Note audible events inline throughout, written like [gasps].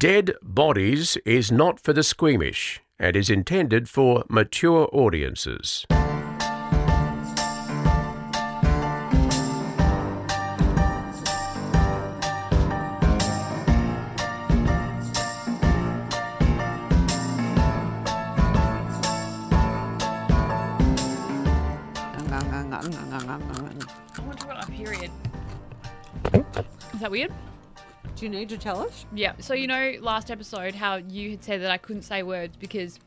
Dead Bodies is not for the squeamish and is intended for mature audiences. Is that weird? Do you need to tell us? Yeah. So you know, last episode, how you had said that I couldn't say words because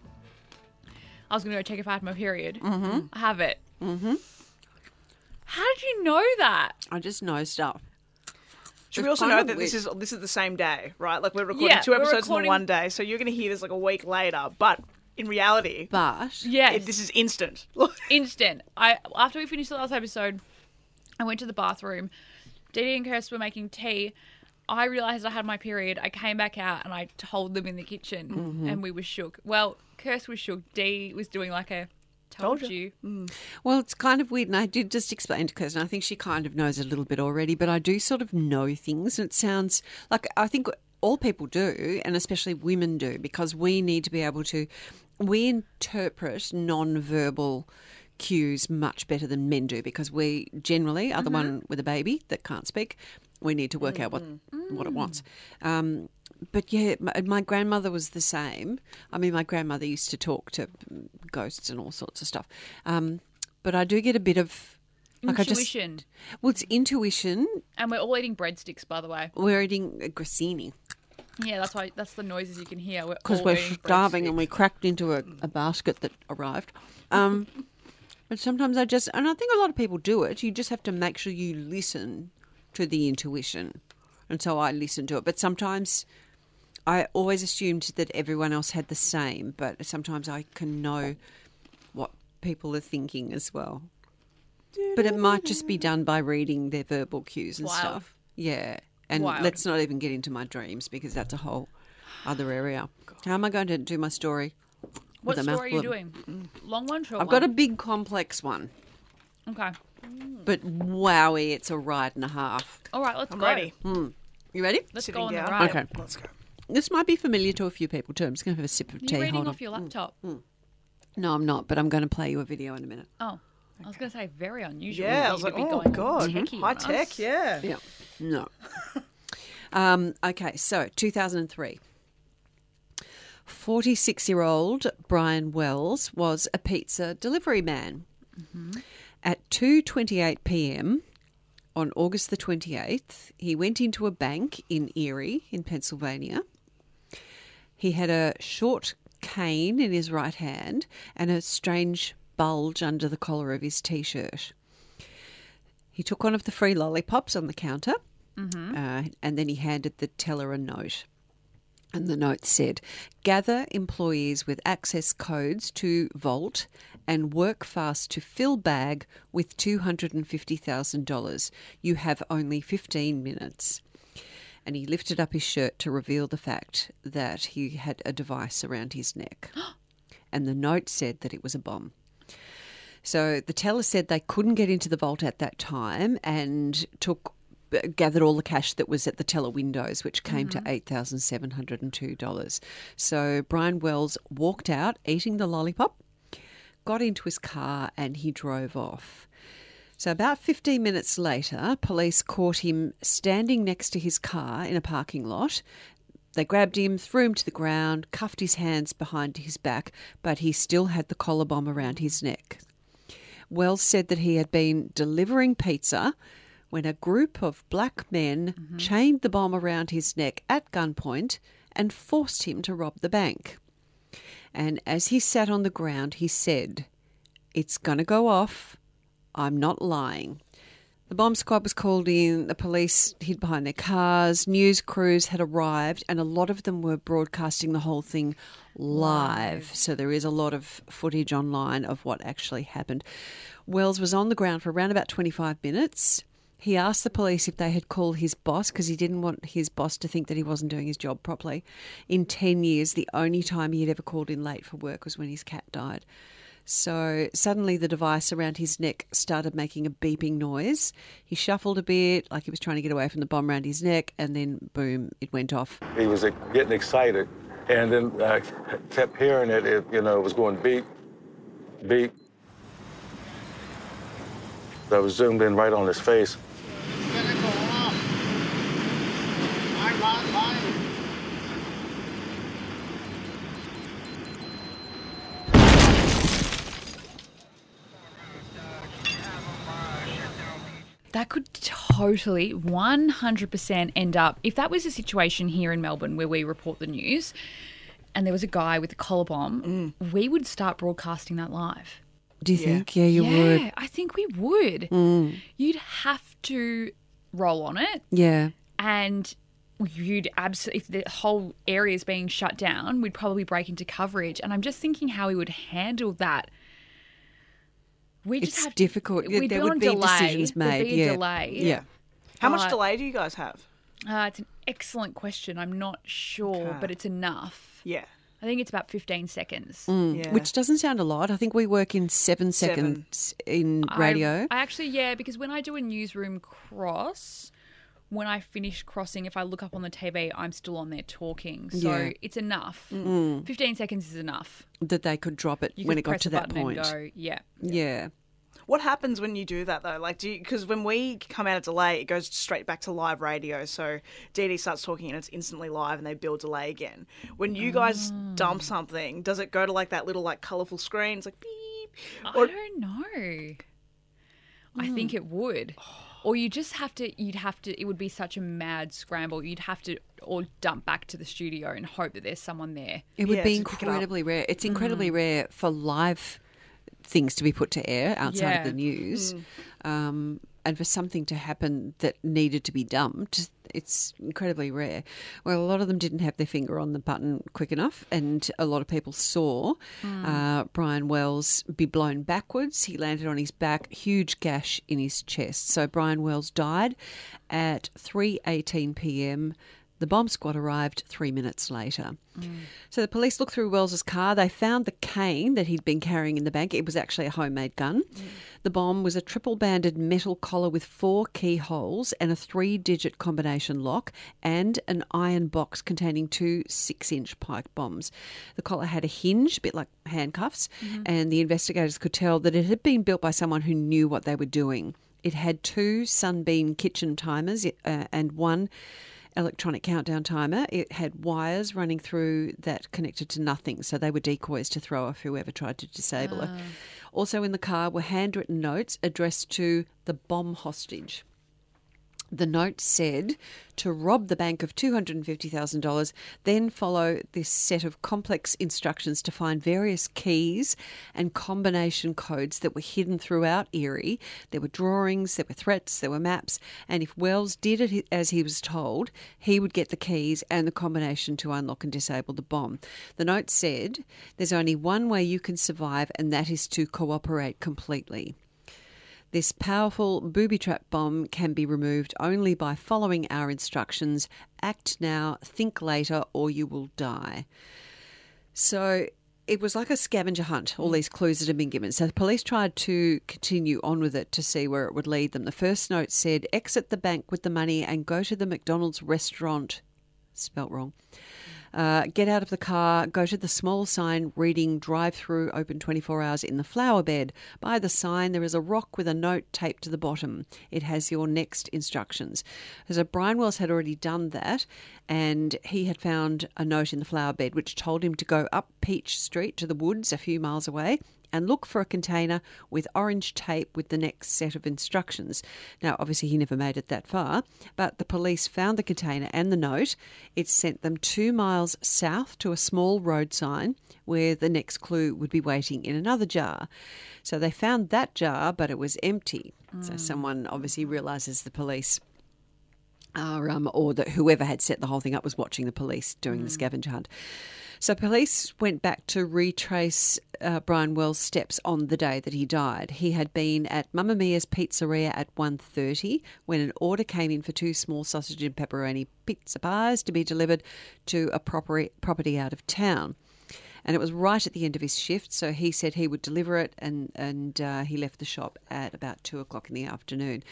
I was going to go check if I had my period. Mm-hmm. I have it. Mm-hmm. How did you know that? I just know stuff. Should we also know that this is this is the same day, right? Like we're recording Yeah, two we're episodes recording- in one day, so you're going to hear this like a week later. But in reality, But Yes. it, this is instant. [laughs] instant. I after we finished the last episode, I went to the bathroom. Dee and Kirst were making tea. I realized I had my period. I came back out and I told them in the kitchen, Mm-hmm. and we were shook. Well, Kirst was shook. Dee was doing like a told, Told you. Well, it's kind of weird, and I did just explain to Kirsten. I think she kind of knows a little bit already, but I do sort of know things, and it sounds like I think all people do, and especially women do, because we need to be able to. We interpret non-verbal cues much better than men do, because we generally are the one with a baby that can't speak. We need to work out what what it wants. Um, but yeah, my, my grandmother was the same. I mean, my grandmother used to talk to ghosts and all sorts of stuff. Um, but I do get a bit of like I just Intuition. well, it's intuition. And we're all eating breadsticks, by the way. We're eating a grissini Yeah, that's why. That's the noises you can hear. We're because we're starving and we cracked into a, a basket that arrived. Um, [laughs] but sometimes I just, and I think a lot of people do it. You just have to make sure you listen to the intuition, and so I listen to it. But sometimes I always assumed that everyone else had the same, but sometimes I can know what people are thinking as well. But it might just be done by reading their verbal cues and Wild. stuff. Yeah. And Wild. let's not even get into my dreams because that's a whole other area. How am I going to do my story? What story are you of- doing? Long one, short I've got a big complex one, Okay. But wowie, it's a ride and a half. All right, let's I'm go. ready. Hmm. You ready? Let's Sitting go on down. the ride. Okay. Let's go. This might be familiar to a few people too. I'm just going to have a sip of tea. You're reading Hold off on. your hmm. laptop. Hmm. No, I'm not, but I'm going to play you a video in a minute. Oh, I was going to say very unusual. Yeah, for I you was to like, be oh going god, techie high on us. tech, yeah. Yeah. No. [laughs] um, okay, so 2003. 46 year old Brian Wells was a pizza delivery man. Mm-hmm. At 2:28 p.m. on August the 28th, he went into a bank in Erie in Pennsylvania. He had a short cane in his right hand and a strange bulge under the collar of his t-shirt. He took one of the free lollipops on the counter, uh, and then he handed the teller a note. And the note said, Gather employees with access codes to Vault and work fast to fill bag with $250,000. You have only 15 minutes. And he lifted up his shirt to reveal the fact that he had a device around his neck. [gasps] and the note said that it was a bomb. So the teller said they couldn't get into the vault at that time and took gathered all the cash that was at the teller windows, which came to mm-hmm. eight thousand seven hundred and two dollars. So Brian Wells walked out, eating the lollipop, got into his car, and he drove off. So about 15 minutes later, police caught him standing next to his car in a parking lot. They grabbed him, threw him to the ground, cuffed his hands behind his back, but he still had the collar bomb around his neck. Wells said that he had been delivering pizza when a group of black men mm-hmm. chained the bomb around his neck at gunpoint and forced him to rob the bank. And as he sat on the ground, he said, It's going to go off. I'm not lying. The bomb squad was called in, the police hid behind their cars, news crews had arrived, and a lot of them were broadcasting the whole thing live. So there is a lot of footage online of what actually happened. Wells was on the ground for around about 25 minutes. He asked the police if they had called his boss because he didn't want his boss to think that he wasn't doing his job properly. In 10 years, the only time he had ever called in late for work was when his cat died. So suddenly the device around his neck started making a beeping noise. He shuffled a bit, like he was trying to get away from the bomb around his neck, and then boom, it went off. He was uh, getting excited, and then I kept hearing it. It, you know, it was going beep, beep. I was zoomed in right on his face. That could totally 100% end up, if that was a situation here in Melbourne where we report the news and there was a guy with a collar bomb, mm. we would start broadcasting that live. Do you Yeah. think? Yeah, you would? yeah, would. I think we would. You'd have to roll on it Yeah. and you'd absolutely, if the whole area is being shut down, we'd probably break into coverage. And I'm just thinking how we would handle that. We just It's have difficult. Yeah, We'd there be would on be delay. decisions There'd made. be a yeah. delay. Yeah. How much delay do you guys have? Uh, it's an excellent question. I'm not sure, Okay. but it's enough. Yeah. I think it's about 15 seconds. Mm, Yeah. Which doesn't sound a lot. I think we work in seven, Seven. seconds in radio. I, actually, yeah, because when I do a newsroom cross, when I finish crossing, if I look up on the TV, I'm still on there talking. So Yeah. it's enough. Mm. 15 seconds is enough. that they could drop it You when it got to that point. and go, yeah. Yeah. What happens when you do that though? Like, do you because when we come out of delay, it goes straight back to live radio. So DD starts talking and it's instantly live, and they build delay again. When you guys dump Ah. something, does it go to like that little like colorful screen? It's like beep. I don't know. I Hmm. think it would. [sighs] Or you just have to, you'd have to, it would be such a mad scramble. You'd have to or dump back to the studio and hope that there's someone there. It would Yeah, be to pick it incredibly rare. It's incredibly rare for live things to be put to air outside Yeah. of the news. Um, and for something to happen that needed to be dumped, it's incredibly rare. Well, a lot of them didn't have their finger on the button quick enough, and a lot of people saw uh, Brian Wells be blown backwards. He landed on his back, huge gash in his chest. So Brian Wells died at 3:18 p.m. The bomb squad arrived three minutes later. Mm. So the police looked through Wells's car. They found the cane that he'd been carrying in the bank. It was actually a homemade gun. Mm. The bomb was a triple banded metal collar with four keyholes and a three digit combination lock and an iron box containing two six inch pipe bombs. The collar had a hinge, a bit like handcuffs, mm-hmm. and the investigators could tell that it had been built by someone who knew what they were doing. It had two Sunbeam kitchen timers uh, and one electronic countdown timer. It had wires running through that connected to nothing, so they were decoys to throw off whoever tried to disable it. Ah. Also in the car were handwritten notes addressed to the bomb hostage. The note said to rob the bank of $250,000, then follow this set of complex instructions to find various keys and combination codes that were hidden throughout Erie. There were drawings, there were threats, there were maps, and if Wells did it as he was told, he would get the keys and the combination to unlock and disable the bomb. The note said, There's only one way you can survive, and that is to cooperate completely. This powerful booby trap bomb can be removed only by following our instructions. Act now, think later, or you will die. So it was like a scavenger hunt, all these clues that had been given. So the police tried to continue on with it to see where it would lead them. The first note said exit the bank with the money and go to the McDonald's restaurant. Spelt wrong. Uh, get out of the car, go to the small sign reading drive through open 24 hours in the flower bed. By the sign, there is a rock with a note taped to the bottom. It has your next instructions. So Brian Wells had already done that, and he had found a note in the flower bed which told him to go up Peach Street to the woods a few miles away and look for a container with orange tape with the next set of instructions. Now, obviously, he never made it that far, but the police found the container and the note. It sent them two miles south to a small road sign where the next clue would be waiting in another jar. So they found that jar, but it was empty. So mm. someone obviously realizes the police are, um, or that whoever had set the whole thing up was watching the police doing the scavenger hunt. So police went back to retrace uh, Brian Wells' steps on the day that he died. He had been at Mamma Mia's Pizzeria at 1.30 when an order came in for two small sausage and pepperoni pizza pies to be delivered to a proper- property out of town. And it was right at the end of his shift. So he said he would deliver it, and and uh, he left the shop at about two o'clock in the afternoon.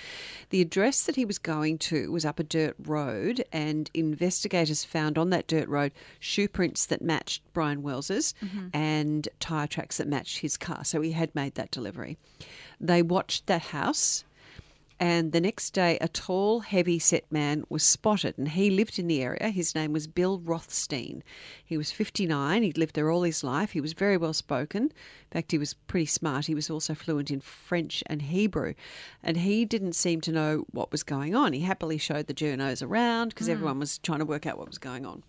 The address that he was going to was up a dirt road, and investigators found on that dirt road shoe prints that matched Brian Wells's and tyre tracks that matched his car. So he had made that delivery. They watched that house. And the next day, a tall, heavy set man was spotted, and he lived in the area. His name was Bill Rothstein. He was 59. He'd lived there all his life. He was very well spoken. In fact, he was pretty smart. He was also fluent in French and Hebrew. And he didn't seem to know what was going on. He happily showed the journos around because hmm. everyone was trying to work out what was going on.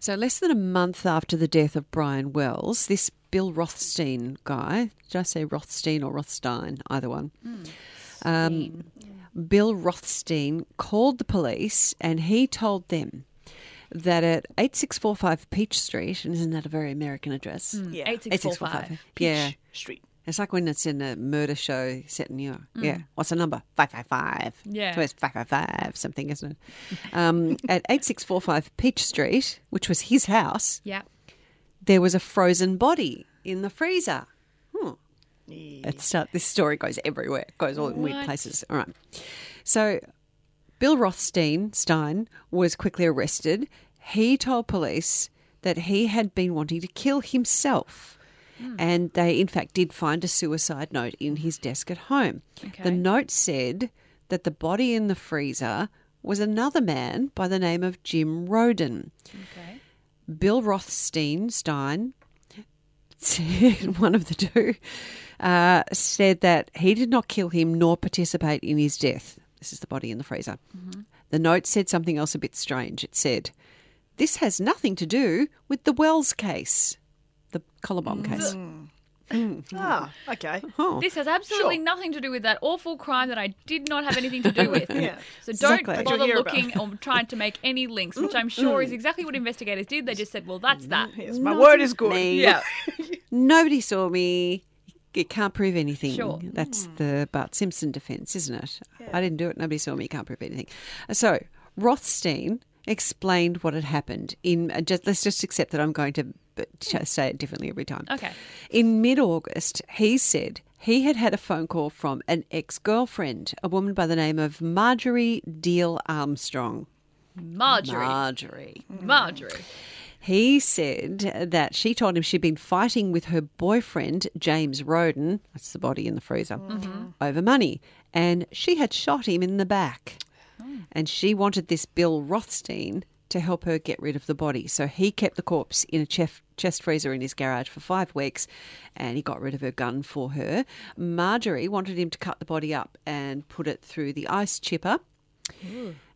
So, less than a month after the death of Brian Wells, this Bill Rothstein guy, did I say Rothstein or Rothstein? Either one. Hmm. Um, Bill Rothstein called the police and he told them that at 8645 Peach Street, and isn't that a very American address? Yeah. Eight six four five. Yeah. Street. It's like when it's in a murder show set in New York. Yeah. What's the number? 555. Yeah. So it's 555 something, isn't it? Um, [laughs] at 8645 Peach Street, which was his house, Yeah. there was a frozen body in the freezer. Hmm. It's, uh, this story goes everywhere. It goes all in weird places. All right. So Bill Rothstein Stein was quickly arrested. He told police that he had been wanting to kill himself. And they, in fact, did find a suicide note in his desk at home. The note said that the body in the freezer was another man by the name of Jim Roden. Okay. Bill Rothstein Stein, [laughs] said, one of the two, uh, said that he did not kill him nor participate in his death. This is the body in the freezer. The note said something else a bit strange. It said, This has nothing to do with the Wells case, the collar bomb case. [laughs] Ah, okay. Oh. This has absolutely Sure. nothing to do with that awful crime that I did not have anything to do [laughs] with. Yeah. So don't Exactly. bother Hear about. looking or trying to make any links, which I'm sure is exactly what investigators did. They just said, well, that's that. Yes, my word is good. me. Yeah. [laughs] Nobody saw me. You can't prove anything. Sure. That's the Bart Simpson defence, isn't it? I didn't do it. Nobody saw me. Can't prove anything. So Rothstein explained what had happened. In uh, just let's just accept that I'm going to say it differently every time. Okay. In mid-August, he said he had had a phone call from an ex-girlfriend, a woman by the name of Marjorie Diehl Armstrong. Marjorie. Marjorie. Marjorie. He said that she told him she'd been fighting with her boyfriend, James Roden, that's the body in the freezer, mm-hmm. over money. And she had shot him in the back. Mm. And she wanted this Bill Rothstein to help her get rid of the body. So he kept the corpse in a chef, chest freezer in his garage for five weeks and he got rid of her gun for her. Marjorie wanted him to cut the body up and put it through the ice chipper.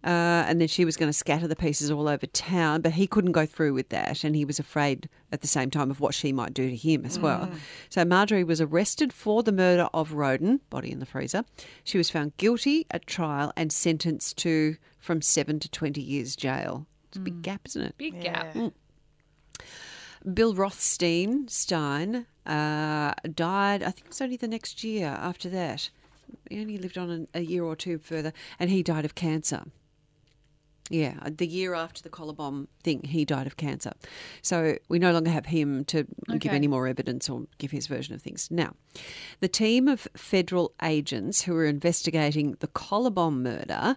Uh, and then she was going to scatter the pieces all over town, but he couldn't go through with that, and he was afraid at the same time of what she might do to him as well. So Marjorie was arrested for the murder of Roden, body in the freezer. She was found guilty at trial and sentenced to from seven to twenty years jail. It's a big gap, isn't it? Big gap. Yeah. Bill Rothstein Stein uh, died, I think it was only the next year after that. He only lived on an, a year or two further, and he died of cancer. Yeah, the year after the collar bomb thing, he died of cancer. So we no longer have him to give any more evidence or give his version of things. Now, the team of federal agents who were investigating the collar bomb murder,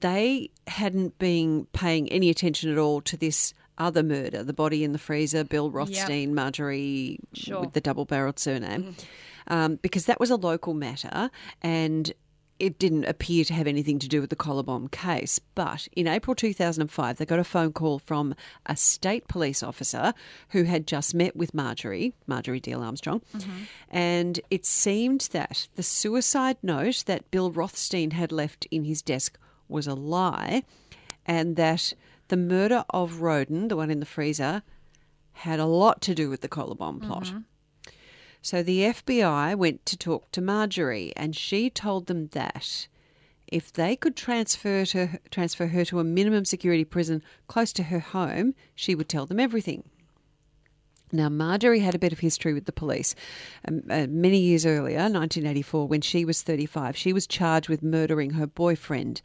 they hadn't been paying any attention at all to this other murder, the body in the freezer, Bill Rothstein, Marjorie Sure. with the double barreled surname, um, because that was a local matter and it didn't appear to have anything to do with the collar bomb case. But in April 2005, they got a phone call from a state police officer who had just met with Marjorie, Marjorie Diehl Armstrong, and it seemed that the suicide note that Bill Rothstein had left in his desk was a lie, and that the murder of Roden, the one in the freezer, had a lot to do with the collar bomb plot. Mm-hmm. So the FBI went to talk to Marjorie, and she told them that if they could transfer to transfer her to a minimum security prison close to her home, she would tell them everything. Now, Marjorie had a bit of history with the police. Um, uh, many years earlier, 1984, when she was 35, she was charged with murdering her boyfriend,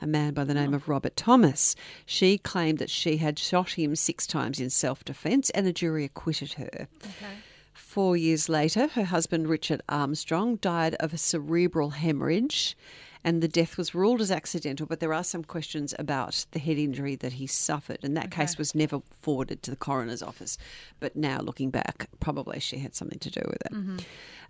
a man by the name of Robert Thomas. She claimed that she had shot him six times in self defence, and the jury acquitted her. Four years later, her husband Richard Armstrong died of a cerebral hemorrhage, and the death was ruled as accidental. But there are some questions about the head injury that he suffered, and that case was never forwarded to the coroner's office. But now, looking back, probably she had something to do with it.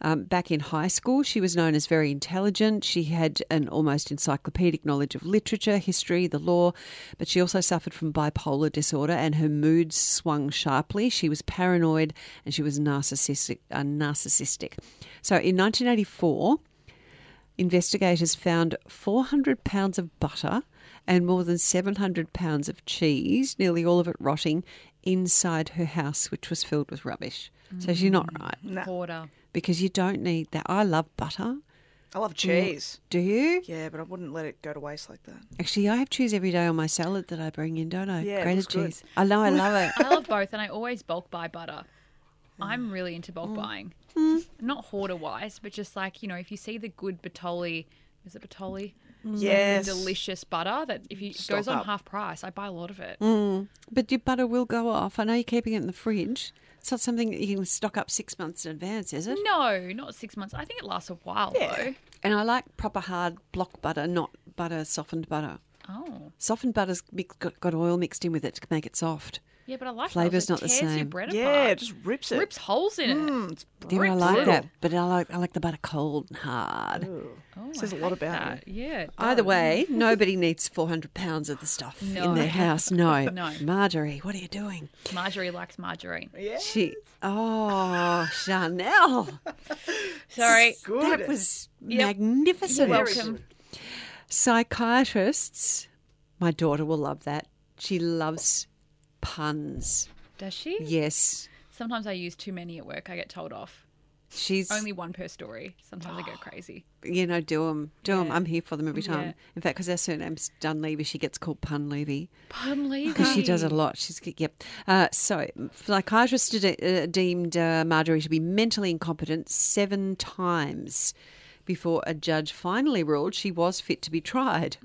Um, back in high school, she was known as very intelligent. She had an almost encyclopedic knowledge of literature, history, the law, but she also suffered from bipolar disorder and her moods swung sharply. She was paranoid and she was narcissistic. Uh, narcissistic. So in 1984, investigators found 400 pounds of butter and more than 700 pounds of cheese, nearly all of it rotting, inside her house, which was filled with rubbish. So she's not right No. Porter. because you don't need that. I love butter. I love cheese. Do you? Yeah, but I wouldn't let it go to waste like that. Actually, I have cheese every day on my salad that I bring in, don't I? Yeah, Grated looks good. cheese. I know, I love it. [laughs] I love both, and I always bulk buy butter. I'm really into Mm. bulk buying. Not hoarder wise, but just like, you know, if you see the good Bertolli, is it Bertolli? Mm. Yes. Delicious butter that if you it Stock goes on up. half price, I buy a lot of it. Mm. But your butter will go off. I know you're keeping it in the fridge. It's not something that you can stock up six months in advance, is it? No, not six months. I think it lasts a while though. And I like proper hard block butter, not butter softened butter. Oh, Softened butter's mix- got, got oil mixed in with it to make it soft. Yeah, but I like Flavour's that. not the tears Your same. bread Yeah, apart. it just rips it. rips holes in it. Mm, Yeah, I like it. that, but I like I like the butter cold and hard. Oh, Says I a lot about that. Yeah. it Either way, [laughs] nobody needs 400 pounds of the stuff in their house. No. [laughs] No. Marjorie, what are you doing? Marjorie likes margarine. Yeah. She, oh, Chanel. [laughs] Sorry. Good. That was Yep. magnificent. You're welcome. Psychiatrists, my daughter will love that. She loves puns. Does she? Yes. Sometimes I use too many at work. I get told off. She's, Only one per story. Sometimes I go crazy. you know, do them. Do them. Yeah. I'm here for them every time. Yeah. In fact, because our surname's Dunleavy, she gets called Pun Levy. Pardon Levy. because she does a lot. She's yep. Uh, so psychiatrists de- uh, deemed uh, Marjorie to be mentally incompetent seven times before a judge finally ruled she was fit to be tried.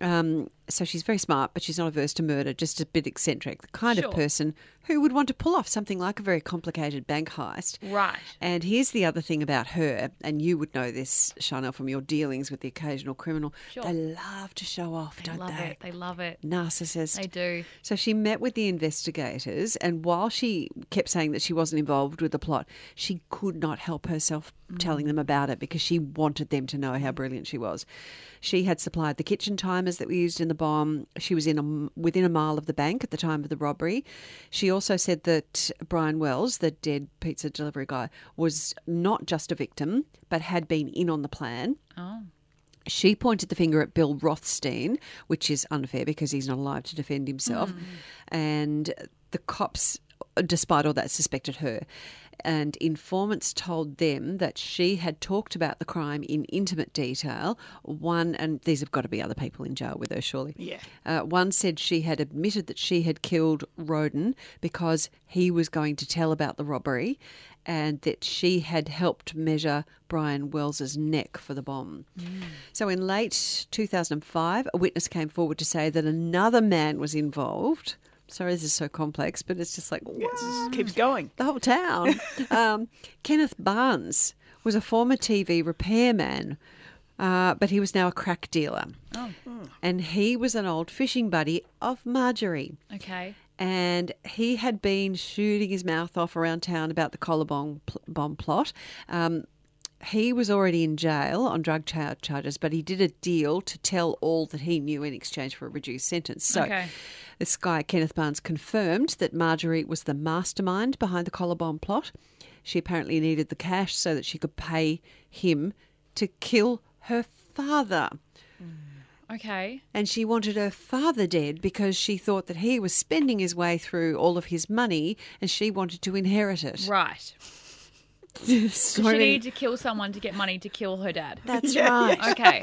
Um, so she's very smart, but she's not averse to murder. Just a bit eccentric, the kind Sure. of person who would want to pull off something like a very complicated bank heist. Right. And here's the other thing about her, and you would know this, Chanel, from your dealings with the occasional criminal. Sure. They love to show off, They don't love they? it. They love it. Narcissist. They do. So she met with the investigators, and while she kept saying that she wasn't involved with the plot, she could not help herself mm. telling them about it because she wanted them to know how brilliant she was. She had supplied the kitchen timers that were used in the bomb. She was in a, within a mile of the bank at the time of the robbery. She also said that Brian Wells, the dead pizza delivery guy, was not just a victim, but had been in on the plan. Oh. She pointed the finger at Bill Rothstein, which is unfair because he's not alive to defend himself. Mm. And the cops, despite all that, suspected her. And informants told them that she had talked about the crime in intimate detail. One, and these have got to be other people in jail with her, surely. Yeah. Uh, one said she had admitted that she had killed Roden because he was going to tell about the robbery and that she had helped measure Brian Wells's neck for the bomb. So in late 2005, a witness came forward to say that another man was involved. Sorry, this is so complex, but it's just like, Yeah, it just keeps going. the whole town. [laughs] um, Kenneth Barnes was a former TV repairman, uh, but he was now a crack dealer. Oh. And he was an old fishing buddy of Marjorie. Okay. And he had been shooting his mouth off around town about the collar bomb, pl- bomb plot. Um, he was already in jail on drug charges, but he did a deal to tell all that he knew in exchange for a reduced sentence. So Okay. This guy, Kenneth Barnes, confirmed that Marjorie was the mastermind behind the collar bomb plot. She apparently needed the cash so that she could pay him to kill her father. Mm. Okay. And she wanted her father dead because she thought that he was spending his way through all of his money and she wanted to inherit it. Right. So She many- needed to kill someone to get money to kill her dad. [laughs] That's right. Okay.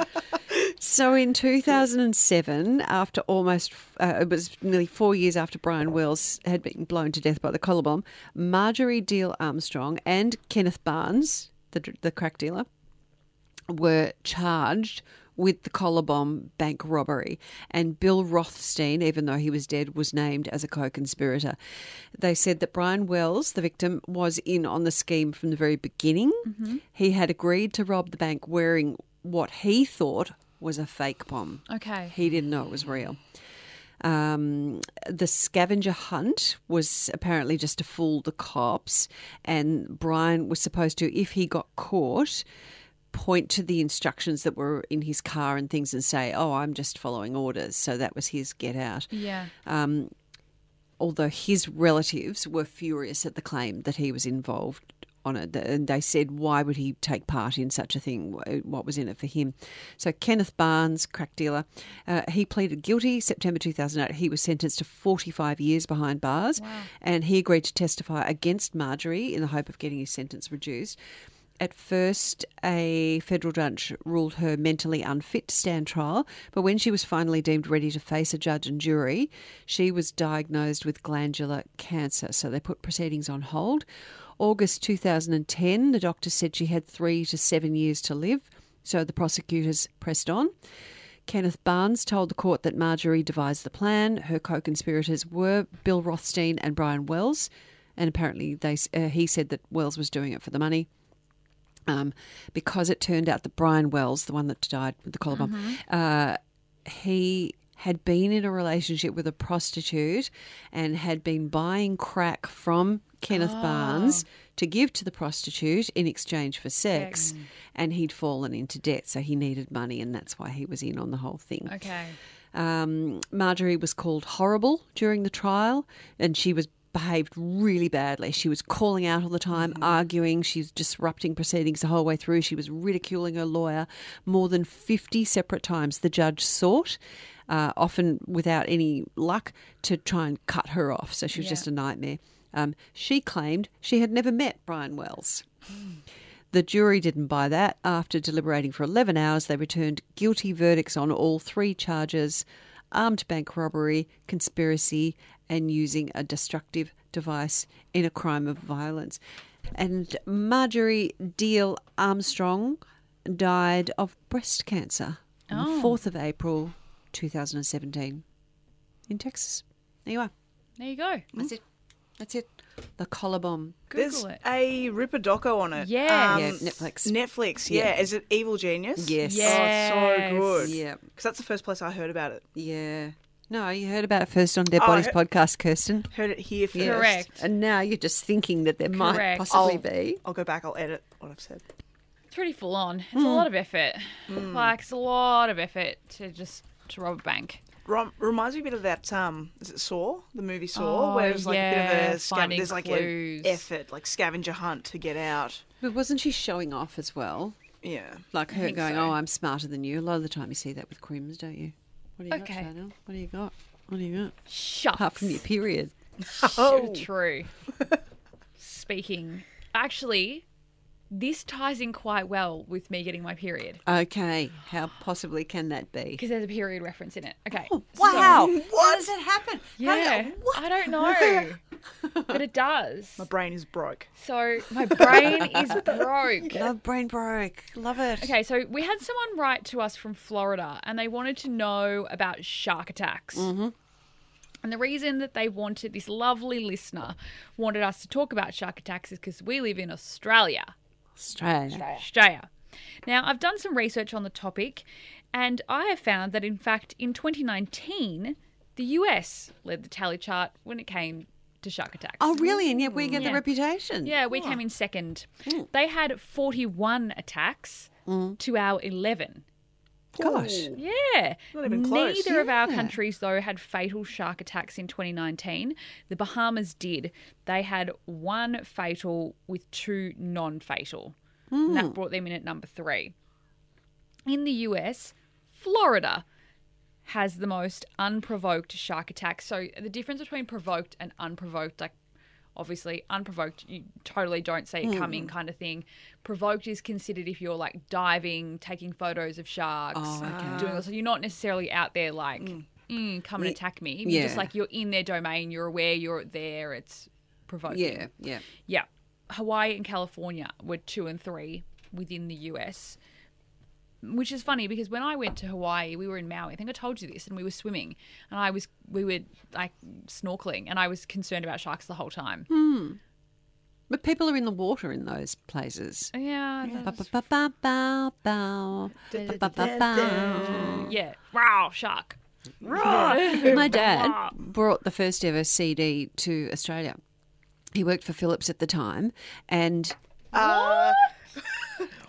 So in 2007, after almost, uh, it was nearly four years after Brian Wells had been blown to death by the collar bomb, Marjorie Diehl Armstrong and Kenneth Barnes, the, the crack dealer, were charged with the collar bomb bank robbery. And Bill Rothstein, even though he was dead, was named as a co conspirator. They said that Brian Wells, the victim, was in on the scheme from the very beginning. He had agreed to rob the bank wearing what he thought was a fake bomb. Okay. He didn't know it was real. Um, the scavenger hunt was apparently just to fool the cops, and Brian was supposed to, if he got caught, point to the instructions that were in his car and things and say, "Oh, I'm just following orders." So that was his get out. Yeah. Um, Although his relatives were furious at the claim that he was involved on it, and they said, "Why would he take part in such a thing? What was in it for him?" So Kenneth Barnes, crack dealer, uh, he pleaded guilty. September 2008, he was sentenced to 45 years behind bars, and he agreed to testify against Marjorie in the hope of getting his sentence reduced. At first, a federal judge ruled her mentally unfit to stand trial, but when she was finally deemed ready to face a judge and jury, she was diagnosed with glandular cancer. So they put proceedings on hold. August 2010, the doctor said she had three to seven years to live, so the prosecutors pressed on. Kenneth Barnes told the court that Marjorie devised the plan. Her co conspirators were Bill Rothstein and Brian Wells, and apparently they, uh, he said that Wells was doing it for the money um, because it turned out that Brian Wells, the one that died with the collar bomb, uh, he had been in a relationship with a prostitute and had been buying crack from Kenneth Barnes to give to the prostitute in exchange for sex, and he'd fallen into debt, so he needed money, and that's why he was in on the whole thing. Okay. Um, Marjorie was called horrible during the trial, and she was behaved really badly. She was calling out all the time, arguing. She was disrupting proceedings the whole way through. She was ridiculing her lawyer more than 50 separate times. The judge sought, uh, often without any luck, to try and cut her off. So she was Yeah. just a nightmare. Um, she claimed she had never met Brian Wells. The jury didn't buy that. After deliberating for 11 hours, they returned guilty verdicts on all three charges armed bank robbery, conspiracy, and using a destructive device in a crime of violence. And Marjorie Diehl Armstrong died of breast cancer on the 4th of April 2017 in Texas. There you are. There you go. That's it. That's it. The collar bomb. There's Google it. a Ripper doco on it. Yeah. Um, yeah, Netflix. Netflix, yeah. Yeah. Is it Evil Genius? Yes. Oh, so good. Yeah. Because that's the first place I heard about it. Yeah. No, you heard about it first on Dead Oh, Bodies heard- podcast, Kirsten. Heard it here first. Yes. Correct. And now you're just thinking that there might possibly I'll- be. I'll go back. I'll edit what I've said. It's pretty full on. It's a lot of effort. Like it's a lot of effort to just to rob a bank. Rom- reminds me a bit of that. Um, is it Saw? The movie Saw, Oh, where there's like a bit of a scav- there's like clues. an effort, like scavenger hunt to get out. But wasn't she showing off as well? Yeah. Like her going, so. oh, I'm smarter than you. A lot of the time you see that with crims, don't you? What do you Okay. got, Chanel? What do you got? What do you got? Shut. Apart from your period. Oh. [laughs] True. Speaking, actually, this ties in quite well with me getting my period Okay. How possibly can that be? because there's a period reference in it. Okay. Oh, Wow. So- How does it happen? How- yeah. I don't [laughs] know, but it does. My brain is broke. So my brain [laughs] is broke. Love brain broke. Love it. Okay, so we had someone write to us from Florida and they wanted to know about shark attacks. Mm-hmm. And the reason that they wanted, this lovely listener wanted us to talk about shark attacks is because we live in Australia. Australia. Australia. Now, I've done some research on the topic and I have found that in fact in 2019, the US led the tally chart when it came to shark attacks. Oh, really? And yet we get Yeah. the reputation. Yeah, we came in second. Hmm. They had 41 attacks mm. to our 11. Gosh. Yeah. Not even close. Neither of our countries, though, had fatal shark attacks in 2019. The Bahamas did. They had one fatal with two non fatal. And that hmm. brought them in at number three. In the US, Florida has the most unprovoked shark attacks. So the difference between provoked and unprovoked, like obviously unprovoked, you totally don't see it coming, kind of thing. Provoked is considered if you're like diving, taking photos of sharks, Oh, doing so you're not necessarily out there like. Mm, come and attack me. You're just like you're in their domain. You're aware. You're there. It's provoked Yeah, yeah. Yeah. Hawaii and California were two and three within the US. Which is funny because when I went to Hawaii, we were in Maui. I think I told you this, and we were swimming, and I was we were like snorkeling, and I was concerned about sharks the whole time. But people are in the water in those places. Yeah, yeah. Wow, shark. [laughs] My dad brought the first ever CD to Australia. He worked for Philips at the time, and Uh,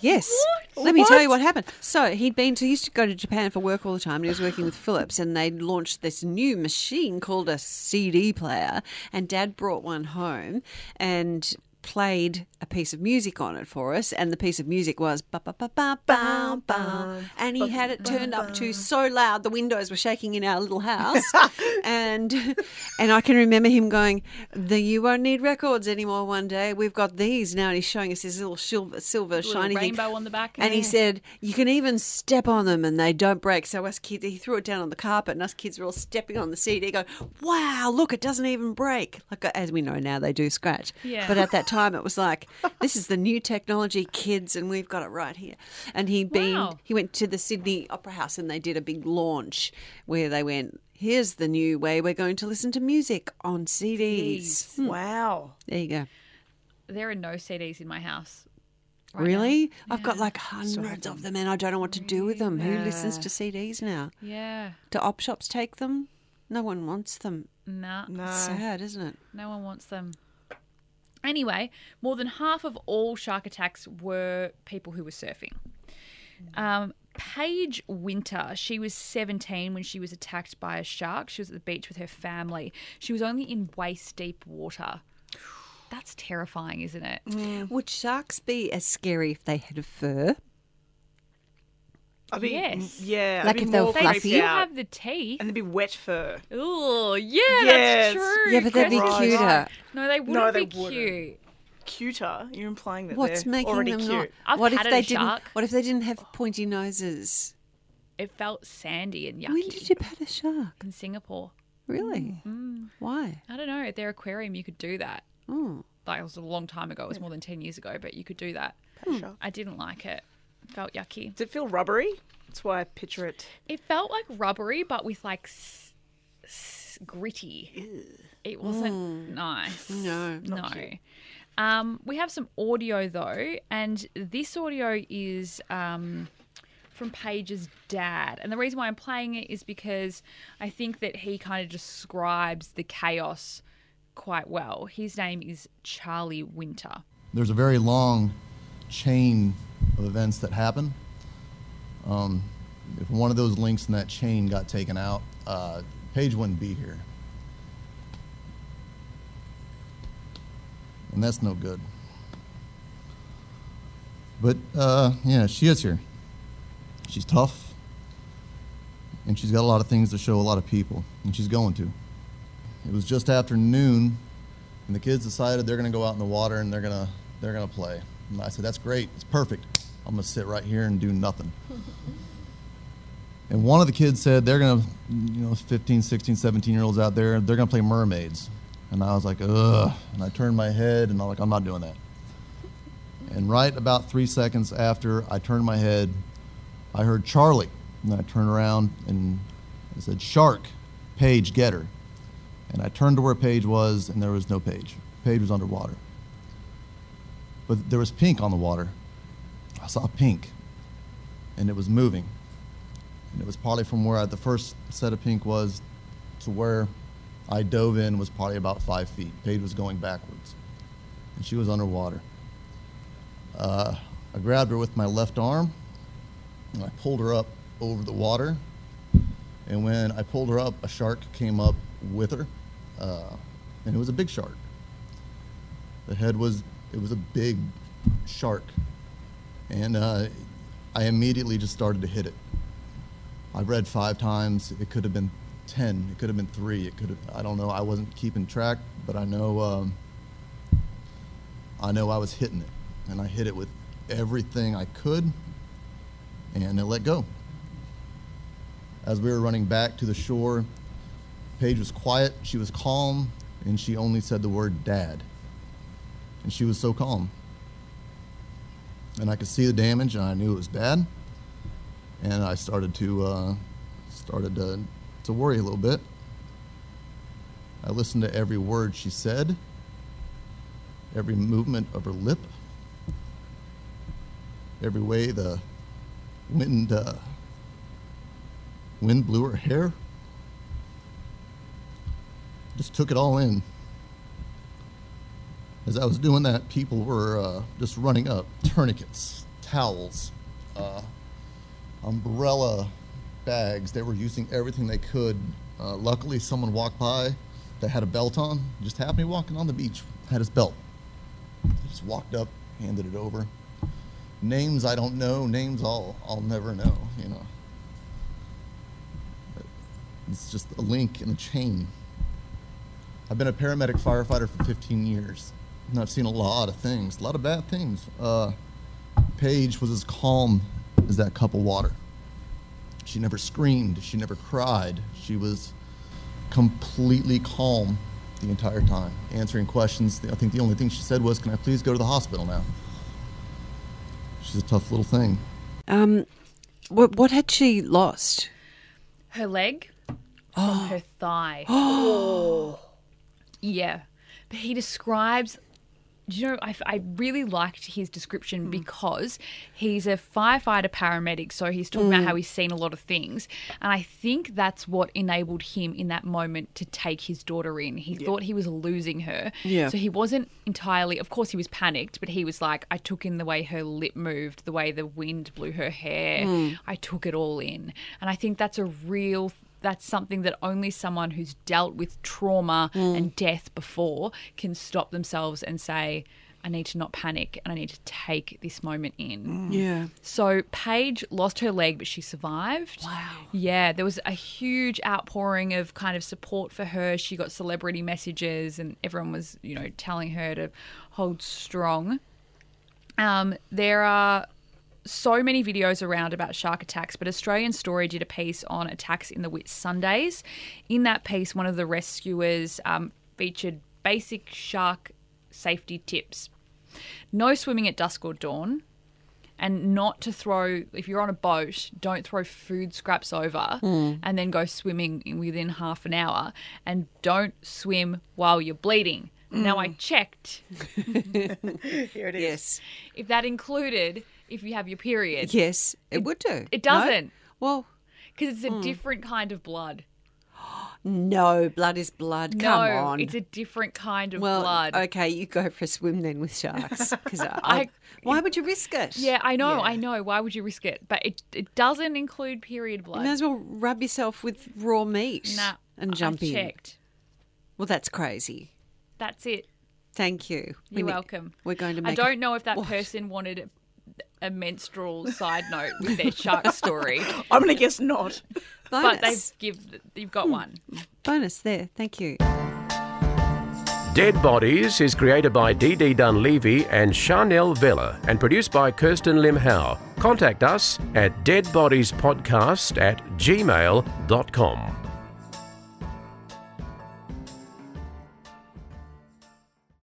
yes, let me tell you what happened. So he'd been to he used to go to Japan for work all the time, and he was working with Philips, and they launched this new machine called a CD player, and Dad brought one home and played a piece of music on it for us and the piece of music was ba ba ba ba ba ba and he had it turned up to so loud the windows were shaking in our little house. [laughs] And and I can remember him going the you won't need records anymore one day. We've got these. Now and he's showing us this little silver silver Little shiny rainbow thing on the back. and he said you can even step on them and they don't break. So us kids he threw it down on the carpet and us kids were all stepping on the CD going wow look it doesn't even break. Like uh, as we know now they do scratch. Yeah. but at that time it was like this is the new technology kids and we've got it right here and he'd been Wow. he went to the sydney opera house and they did a big launch where they went here's the new way we're going to listen to music on cds hmm. wow. there you go there are no CDs in my house. right now. really i've got like hundreds of them and i don't know what to do with them who listens to cds now Yeah. do op shops take them no one wants them Nah. No. sad isn't it No one wants them. Anyway, more than half of all shark attacks were people who were surfing. Um, Paige Winter, she was 17 when she was attacked by a shark. She was at the beach with her family. She was only in waist deep water. That's terrifying, isn't it? would sharks be as scary if they had fur I'd be, Yes. Yeah. I'd Like if they were more They fluffy? creeped have the teeth. And they'd be wet fur. Oh, yeah, Yes. that's true. yeah but they'd be Right. cuter No, they wouldn't No, they be wouldn't. cute. Cuter? You're implying that What's they're making already them cute. not? I've what if they a didn't? shark. What if they didn't have pointy noses? It felt sandy and yucky When did you pet a shark? in Singapore. Really? Mm. Why? I don't know. At their aquarium, you could do that. Oh, Like it was a long time ago. It was more than ten years ago, but you could do that. Shark. I didn't like it. It felt yucky. Did it feel rubbery? That's why I picture it. It felt like rubbery, but with like s- s- gritty. It wasn't nice. No, no. Um, we have some audio though, and this audio is um, from Paige's dad. And the reason why I'm playing it is because I think that he kind of describes the chaos quite well. His name is Charlie Winter. there's a very long chain of events that happen. Um, if one of those links in that chain got taken out, uh, Paige wouldn't be here. And that's no good. But uh, yeah, she is here. She's tough, and she's got a lot of things to show a lot of people, and she's going to. It was just after noon, and the kids decided they're going to go out in the water and they're going to they're going to play. And I said, "That's great. It's perfect. I'm going to sit right here and do nothing." and one of the kids said they're going to, you know, 15, 16, 17 year olds out there, they're going to play mermaids. And I was like, "Ugh." And I turned my head and I'm like, "I'm not doing that." And right about three seconds after I turned my head, I heard Charlie. And I turned around and I said, Shark, Paige, get her. And I turned to where Paige was, and there was no Paige. Paige was underwater. But there was pink on the water. I saw pink, and it was moving. And it was probably from where the first set of pink was to where I dove in was probably about five feet. Paige was going backwards, and she was underwater. Uh, I grabbed her with my left arm, and I pulled her up over the water. And when I pulled her up, a shark came up with her, uh, and it was a big shark. The head was it was a big shark, and uh, I immediately just started to hit it. I read five times. It could have been ten. It could have been three. It could have. I don't know. I wasn't keeping track, but I know um, I know I was hitting it, and I hit it with everything I could, and it let go. As we were running back to the shore, Paige was quiet, she was calm, and she only said the word dad. And she was so calm. And I could see the damage, and I knew it was bad. And I started to uh, started to, to worry a little bit. I listened to every word she said, every movement of her lip, every way the wind uh, wind blew her hair. Just took it all in. As I was doing that, people were uh, just running up tourniquets, towels, uh, umbrella bags. They were using everything they could. Uh, luckily, someone walked by that had a belt on, just happened to be walking on the beach, had his belt. He just walked up, handed it over. Names I don't know, names I'll, I'll never know, you know. It's just a link in a chain. I've been a paramedic firefighter for 15 years, and I've seen a lot of things, a lot of bad things. Uh, Paige was as calm as that cup of water. She never screamed, she never cried. She was completely calm the entire time, answering questions. I think the only thing she said was, Can I please go to the hospital now? She's a tough little thing. Um, what, what had she lost? Her leg from her thigh. Oh. [gasps] Yeah. But he describes. Do you know, I, I really liked his description hmm. because he's a firefighter paramedic. So he's talking about hmm. how he's seen a lot of things. And I think that's what enabled him in that moment to take his daughter in. He thought he was losing her. Yeah. So he wasn't entirely, of course, he was panicked, but he was like, I took in the way her lip moved, the way the wind blew her hair. Hmm. I took it all in. And I think that's a real that's something that only someone who's dealt with trauma and death before can stop themselves and say, I need to not panic and I need to take this moment in. Yeah. So Paige lost her leg, but she survived. Wow. Yeah, there was a huge outpouring of kind of support for her. She got celebrity messages, and everyone was, you know, telling her to hold strong. Um, there are so many videos around about shark attacks, but Australian Story did a piece on attacks in the Whitsundays. In that piece, one of the rescuers um, featured basic shark safety tips no swimming at dusk or dawn. And not to throw, if you're on a boat, don't throw food scraps over and then go swimming within half an hour. And don't swim while you're bleeding. Now, I checked [laughs] Here it is. Yes. if that included if you have your period. Yes, it, would do. It doesn't. Well, Because it's a hmm. different kind of blood. [gasps] no, blood is blood. no, Come on. it's a different kind of well, blood. okay, you go for a swim then with sharks. Because [laughs] why would you risk it? Yeah, I know, Yeah. I know. Why would you risk it? But it, it doesn't include period blood. You may as well rub yourself with raw meat nah, and jump I in. checked. Well, that's crazy. That's it. Thank you. You're ne- welcome. We're going to I don't know if that What? person wanted a, a menstrual side note with their shark story, [laughs] I'm going to guess not. but they've give you've got hmm. one. bonus there. Thank you. Dead Bodies is created by Dee Dee Dunleavy and Chanel Vella and produced by Kirsten Lim Howe. Contact us at deadbodiespodcast at gmail.com.